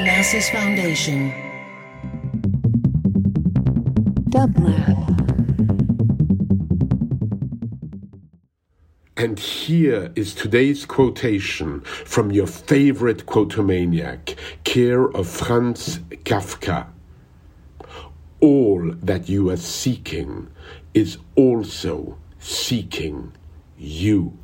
Onassis Foundation. Dublab. And here is today's quotation from your favorite quotomaniac, care of Franz Kafka. All that you are seeking is also seeking you.